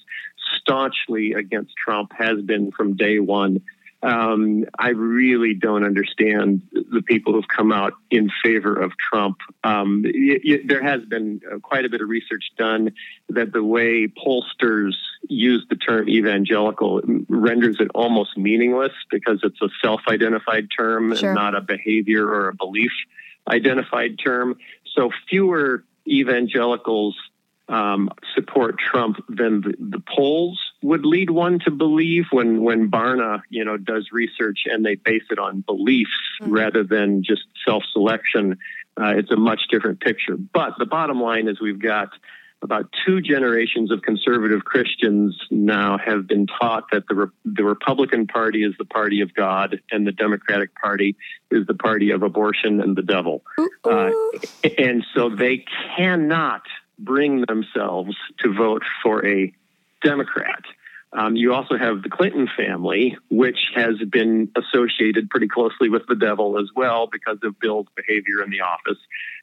staunchly against Trump, has been from day one. Um, I really don't understand the people who've come out in favor of Trump. Um, y- y- there has been uh, quite a bit of research done that the way pollsters use the term evangelical renders it almost meaningless because it's a self-identified term Sure. and not a behavior or a belief identified term. So fewer evangelicals um, support Trump than the, the polls would lead one to believe when when Barna you know does research and they base it on beliefs Mhm. rather than just self-selection. Uh, it's a much different picture. But the bottom line is we've got about two generations of conservative Christians now have been taught that the Re- the Republican Party is the party of God and the Democratic Party is the party of abortion and the devil. Uh. And so they cannot bring themselves to vote for a Democrat. Um, you also have the Clinton family, which has been associated pretty closely with the devil as well because of Bill's behavior in the office.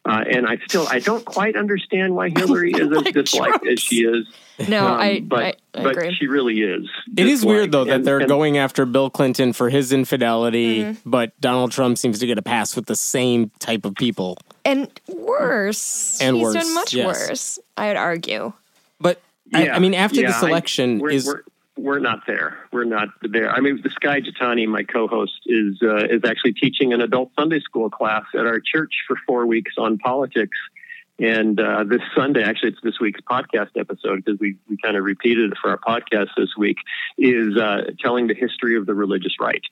Uh, and I still, I don't quite understand why Hillary is as Like disliked as she is. no, Um, I, but I, I but agree. she really is. It is weird, though, that And- they're and- going after Bill Clinton for his infidelity, Mm-hmm. but Donald Trump seems to get a pass with the same type of people. and worse. And He's worse, done much yes. worse, I'd argue. But I, I mean, after yeah, this election, I, we're, is we're, we're not there. We're not there. I mean, this guy Jethani, my co-host, is uh, is actually teaching an adult Sunday school class at our church for four weeks on politics. And uh, this Sunday, actually, it's this week's podcast episode because we, we kind of repeated it for our podcast this week, is uh, telling the history of the religious right.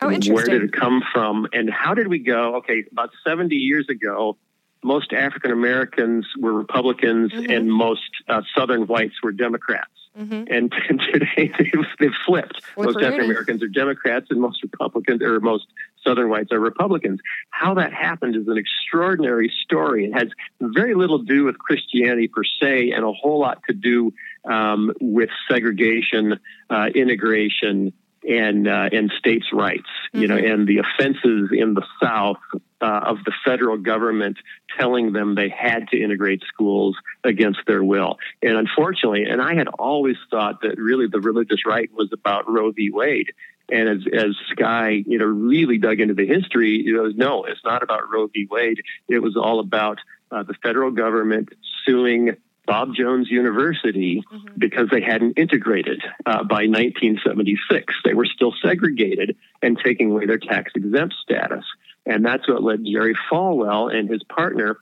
Oh, interesting. Where did it come from? And how did we go? Okay, about 70 years ago, most African Americans were Republicans Mhm. and most uh, Southern whites were Democrats. Mhm. And, and today they've, they've flipped. most African Americans are Democrats and most Republicans or most Southern whites are Republicans. How that happened is an extraordinary story. It has very little to do with Christianity per se and a whole lot to do um, with segregation, uh, integration, and uh, and states' rights. You know, and the offenses in the South uh, of the federal government telling them they had to integrate schools against their will. And unfortunately, and I had always thought that really the religious right was about Roe v. Wade. And as, as Skye, you know, really dug into the history, you know, no, it's not about Roe v. Wade. It was all about uh, the federal government suing Bob Jones University because they hadn't integrated uh, by 1976. They were still segregated and taking away their tax exempt status. And that's what led Jerry Falwell and his partner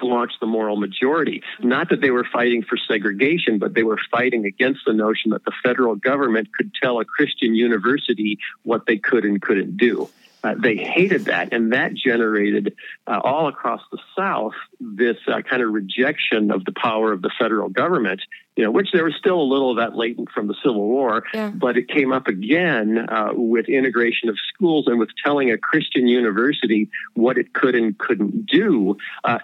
to launch the moral majority. Not that they were fighting for segregation, but they were fighting against the notion that the federal government could tell a Christian university what they could and couldn't do. Uh, they hated that, and that generated uh, all across the South this uh, kind of rejection of the power of the federal government. You know, which there was still a little of that latent from the Civil War, Yeah. but it came up again uh, with integration of schools and with telling a Christian university what it could and couldn't do. Uh,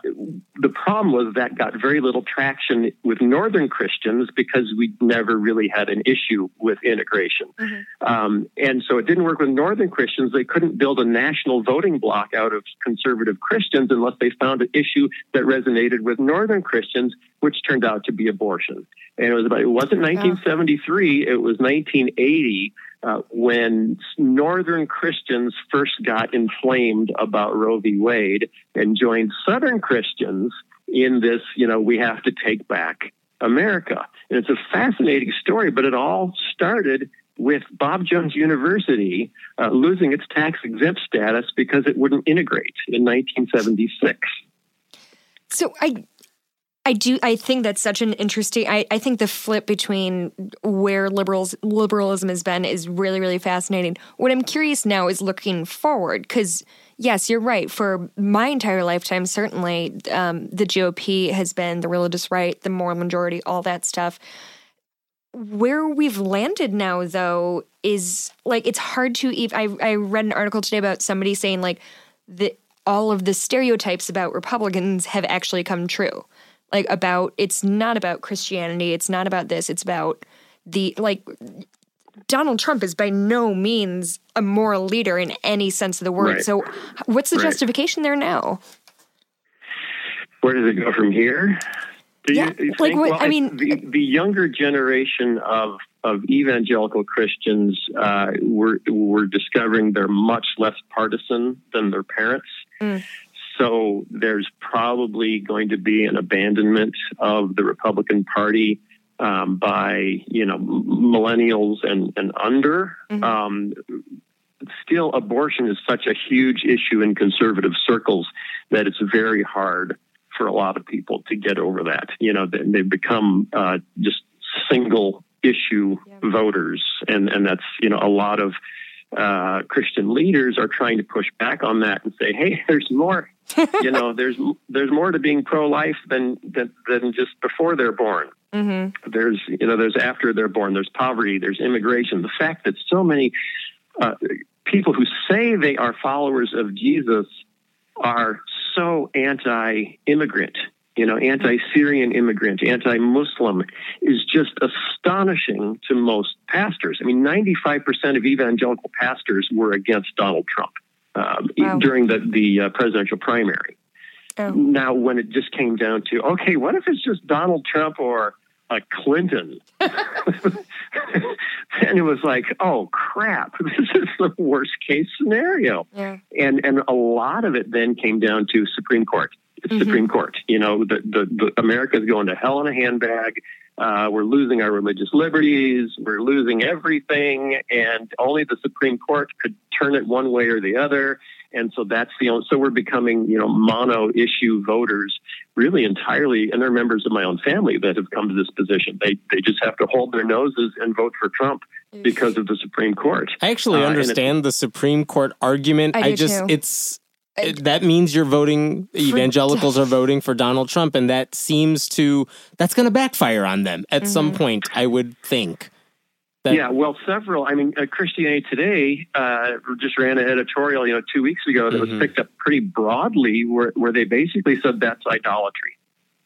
the problem was that got very little traction with Northern Christians because we never really had an issue with integration. Um, and so it didn't work with Northern Christians. They couldn't build a national voting bloc out of conservative Christians unless they found an issue that resonated with Northern Christians, which turned out to be abortion. And it was about, it wasn't 1973, it was 1980 uh, when Northern Christians first got inflamed about Roe v. Wade and joined Southern Christians in this, you know, we have to take back America. And it's a fascinating story, but it all started with Bob Jones University uh, losing its tax exempt status because it wouldn't integrate in 1976. So I I do I think that's such an interesting I, I think the flip between where liberals liberalism has been is really, really fascinating. What I'm curious now is looking forward, because yes, you're right. For my entire lifetime, certainly um, the GOP has been the religious right, the moral majority, all that stuff. Where we've landed now, though, is like it's hard to even. I, I read an article today about somebody saying like the all of the stereotypes about Republicans have actually come true. Like about it's not about Christianity, it's not about this, it's about the like Donald Trump is by no means a moral leader in any sense of the word. Right. So what's the Right. justification there now? Where does it go from here? Do Yeah, you, you like think? what- Well, I mean- the, the younger generation of of evangelical Christians uh, were were discovering they're much less partisan than their parents. Mm. So there's probably going to be an abandonment of the Republican Party um, by you know millennials and and under. Mhm. Um, still, abortion is such a huge issue in conservative circles that it's very hard for a lot of people to get over that. You know, they- they've become uh, just single issue Yeah. voters, and and that's you know a lot of uh, Christian leaders are trying to push back on that and say, hey, there's more. you know, there's there's more to being pro life than, than than just before they're born. Mm-hmm. there's you know there's after they're born. There's poverty. There's immigration. The fact that so many uh, people who say they are followers of jesus are so anti-immigrant you know anti-syrian immigrant anti-muslim is just astonishing to most pastors. I mean 95% of evangelical pastors were against donald trump um, Wow. during the, the uh, presidential primary Oh. now when it just came down to okay what if it's just donald trump or uh, clinton and it was like oh crap this is the worst case scenario Yeah. and and a lot of it then came down to supreme court Mhm. supreme court you know the, the, the america's going to hell in a handbag Uh, we're losing our religious liberties. We're losing everything, and only the Supreme Court could turn it one way or the other. And so that's the only, so we're becoming, you know, mono issue voters really entirely. And they're members of my own family that have come to this position. They, they just have to hold their noses and vote for Trump because of the Supreme Court. I actually Uh, understand the Supreme Court argument. I do just, too. it's, it- that means you're voting, evangelicals are voting for Donald Trump, and that seems to, that's going to backfire on them at Mm-hmm. some point, I would think. That- Yeah, well, several. I mean, uh, Christianity Today uh, just ran an editorial, you know, two weeks ago that Mhm. was picked up pretty broadly, where where they basically said that's idolatry.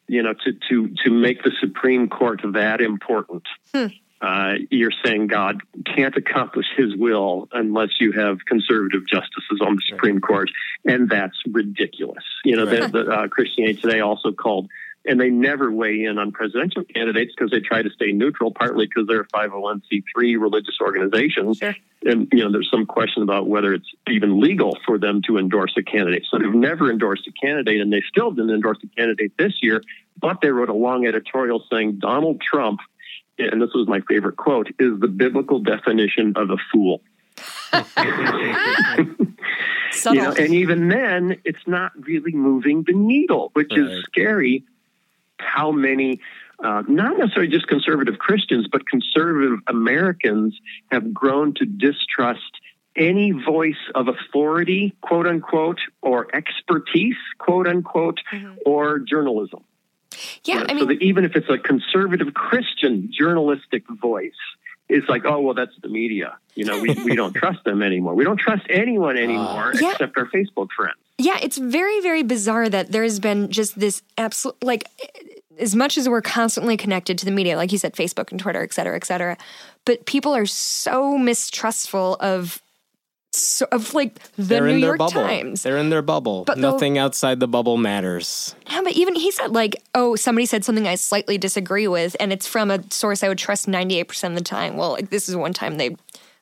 You know, to to to make the Supreme Court that important. Hmm. Uh, you're saying God can't accomplish His will unless you have conservative justices on the Supreme Court, and that's ridiculous. You know, Right. the, the uh, Christianity Today also called and they never weigh in on presidential candidates because they try to stay neutral, partly because they're a 501c3 religious organization. Sure. And, you know, there's some question about whether it's even legal for them to endorse a candidate. So they've never endorsed a candidate, and they still didn't endorse a candidate this year, but they wrote a long editorial saying Donald Trump, and this was my favorite quote, is the biblical definition of a fool. Subtle. You know, and even then, it's not really moving the needle, which Right. is scary. How many, uh, not necessarily just conservative Christians, but conservative Americans have grown to distrust any voice of authority, quote unquote, or expertise, quote unquote, or journalism. Yeah, You know, I so mean, that even if it's a conservative Christian journalistic voice, it's like, oh, well, that's the media. You know, we, we don't trust them anymore. We don't trust anyone anymore ah. Yeah. except our Facebook friends. yeah, it's very, very bizarre that there's been just this absolute, like, as much as we're constantly connected to the media, like you said, Facebook and Twitter, et cetera, et cetera, but people are so mistrustful of, so, of like the They're New in their York bubble. Times. They're in their bubble. But they'll- Nothing outside the bubble matters. Yeah, but even he said like, oh, somebody said something I slightly disagree with, and it's from a source I would trust ninety eight percent of the time. Well, like this is one time they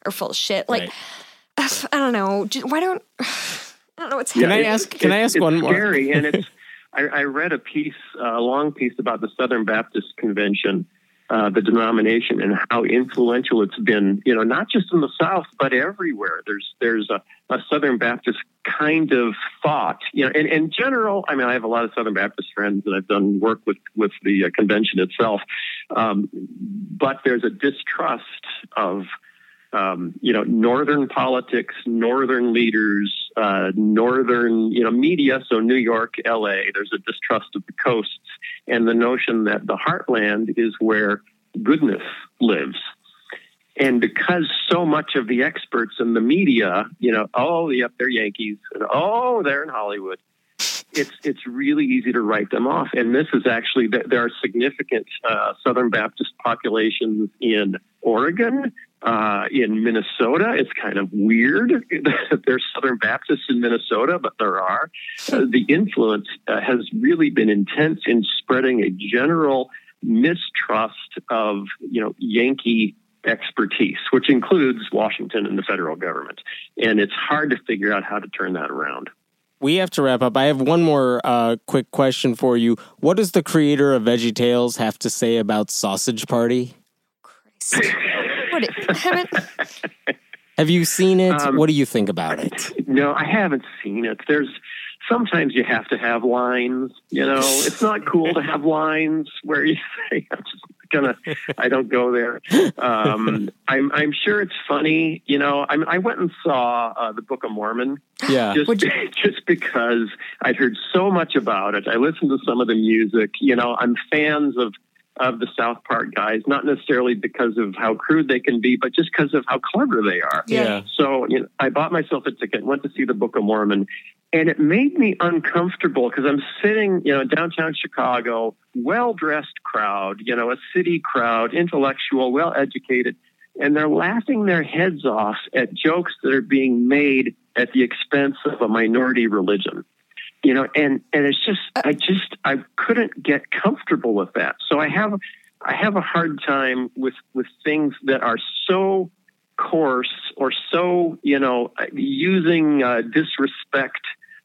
are full of shit. Like, Right. I don't know. Why don't I don't know what's happening. Can I ask? Can I ask it's one more? Scary, and it's. I, I read a piece, a long piece about the Southern Baptist Convention, uh, the denomination, and how influential it's been. You know, not just in the South, but everywhere. There's there's a, a Southern Baptist kind of thought. You know, and in general, I mean, I have a lot of Southern Baptist friends, and I've done work with with the uh, convention itself. Um, but there's a distrust of um, you know, northern politics, northern leaders, uh, northern, you know, media. So New York, L.A. There's a distrust of the coasts and the notion that the heartland is where goodness lives. And because so much of the experts in the media, you know, oh, yep, they're Yankees, and oh, they're in Hollywood. It's it's really easy to write them off, and this is actually there are significant uh, Southern Baptist populations in Oregon, uh, in Minnesota. It's kind of weird that there's Southern Baptists in Minnesota, but there are. Uh, the influence uh, has really been intense in spreading a general mistrust of you know Yankee expertise, which includes Washington and the federal government, and it's hard to figure out how to turn that around. We have to wrap up. I have one more uh, quick question for you. What does the creator of VeggieTales have to say about Sausage Party? What it, haven't Have you seen it? Um, what do you think about it? No, I haven't seen it. There's sometimes you have to have lines. You know, it's not cool to have lines where you say, "I'm just gonna," I don't go there. Um, I'm I'm sure it's funny. You know, I I went and saw uh, the Book of Mormon Yeah. just just because I'd heard so much about it. I listened to some of the music. You know, I'm fans of of the South Park guys, not necessarily because of how crude they can be, but just because of how clever they are. Yeah. So you know, I bought myself a ticket, went to see the Book of Mormon, and it made me uncomfortable because I'm sitting, you know, downtown Chicago, well dressed crowd, you know, a city crowd, intellectual, well educated, and they're laughing their heads off at jokes that are being made at the expense of a minority religion. You know, and and it's just I just I couldn't get comfortable with that. So I have I have a hard time with with things that are so coarse or so you know using uh, disrespect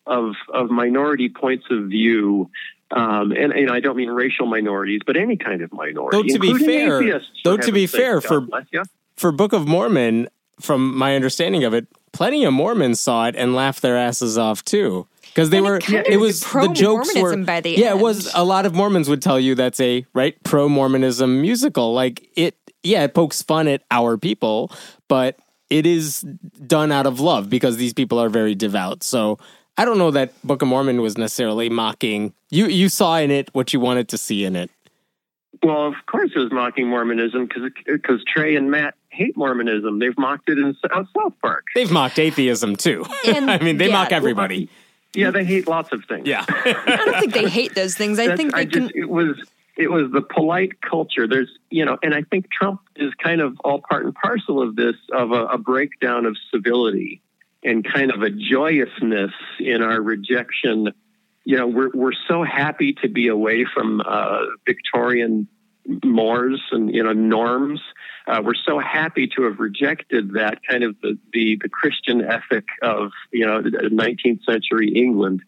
of of minority points of view. Um, and, and I don't mean racial minorities, but any kind of minority. Though to be fair, atheists, though for to be fair, God for- For Book of Mormon, from my understanding of it, plenty of Mormons saw it and laughed their asses off too. Because they And it were, kind it of was pro the jokes were. By the yeah, it was. A lot of Mormons would tell you that's a right pro Mormonism musical. Like it, yeah, it pokes fun at our people, but it is done out of love because these people are very devout. So I don't know that Book of Mormon was necessarily mocking. You you saw in it what you wanted to see in it. Well, of course, it was mocking Mormonism because Trey and Matt hate Mormonism. They've mocked it in South uh, South Park. They've mocked atheism too. And- I mean, they yeah, mock everybody. Yeah, they hate lots of things. Yeah. I don't think they hate those things. I That's- think they I can. just it was it was the polite culture. There's you know, and I think Trump is kind of all part and parcel of this of a, a breakdown of civility and kind of a joyousness in our rejection. You know, we're we're so happy to be away from uh, Victorian mores and you know norms. Uh, we're so happy to have rejected that kind of the, the, the Christian ethic of you know 19th century England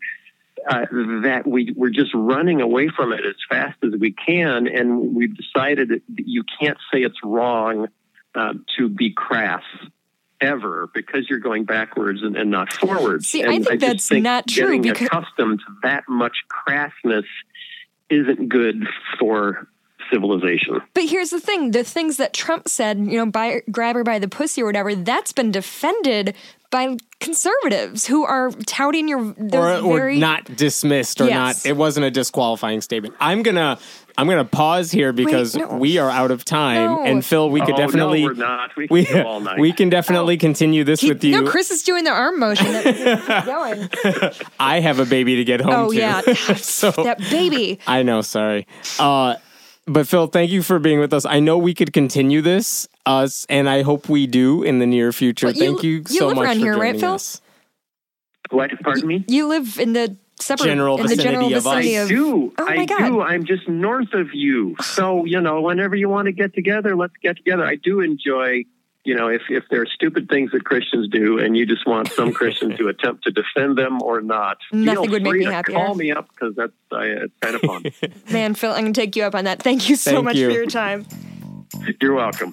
uh, that we we're just running away from it as fast as we can, and we've decided that you can't say it's wrong uh, to be crass ever because you're going backwards and, and not forwards. See, and I think just that's think not true Getting because- accustomed to that much crassness isn't good for civilization. But here's the thing: the things that Trump said, you know, by grab her by the pussy or whatever, that's been defended by conservatives who are touting your or, those or not dismissed or Yes. not it wasn't a disqualifying statement i'm gonna i'm gonna pause here because no. we are out of time No. and phil we could oh, definitely no, we're not. We can we, go all night. we can definitely continue this He- with you No, Chris is doing the arm motion. That, going. i have a baby to get home Oh to yeah, so that baby. i know sorry uh but phil thank you for being with us i know we could continue this us and i hope we do in the near future But you- thank you, you so live much around for here, right, joining Phil? us. What? Pardon me. You live in the suburb, General in the general vicinity of us. I do. Oh my I God. do. I'm just north of you. So, you know, whenever you want to get together, let's get together. I do enjoy, you know, if, if there are stupid things that Christians do and you just want some Christian to attempt to defend them or not, Nothing feel would make me to happier. Call me up because that's uh, it's kind of fun. Man, Phil, I'm gonna take you up on that. Thank you so Thank much you. for your time. You're welcome.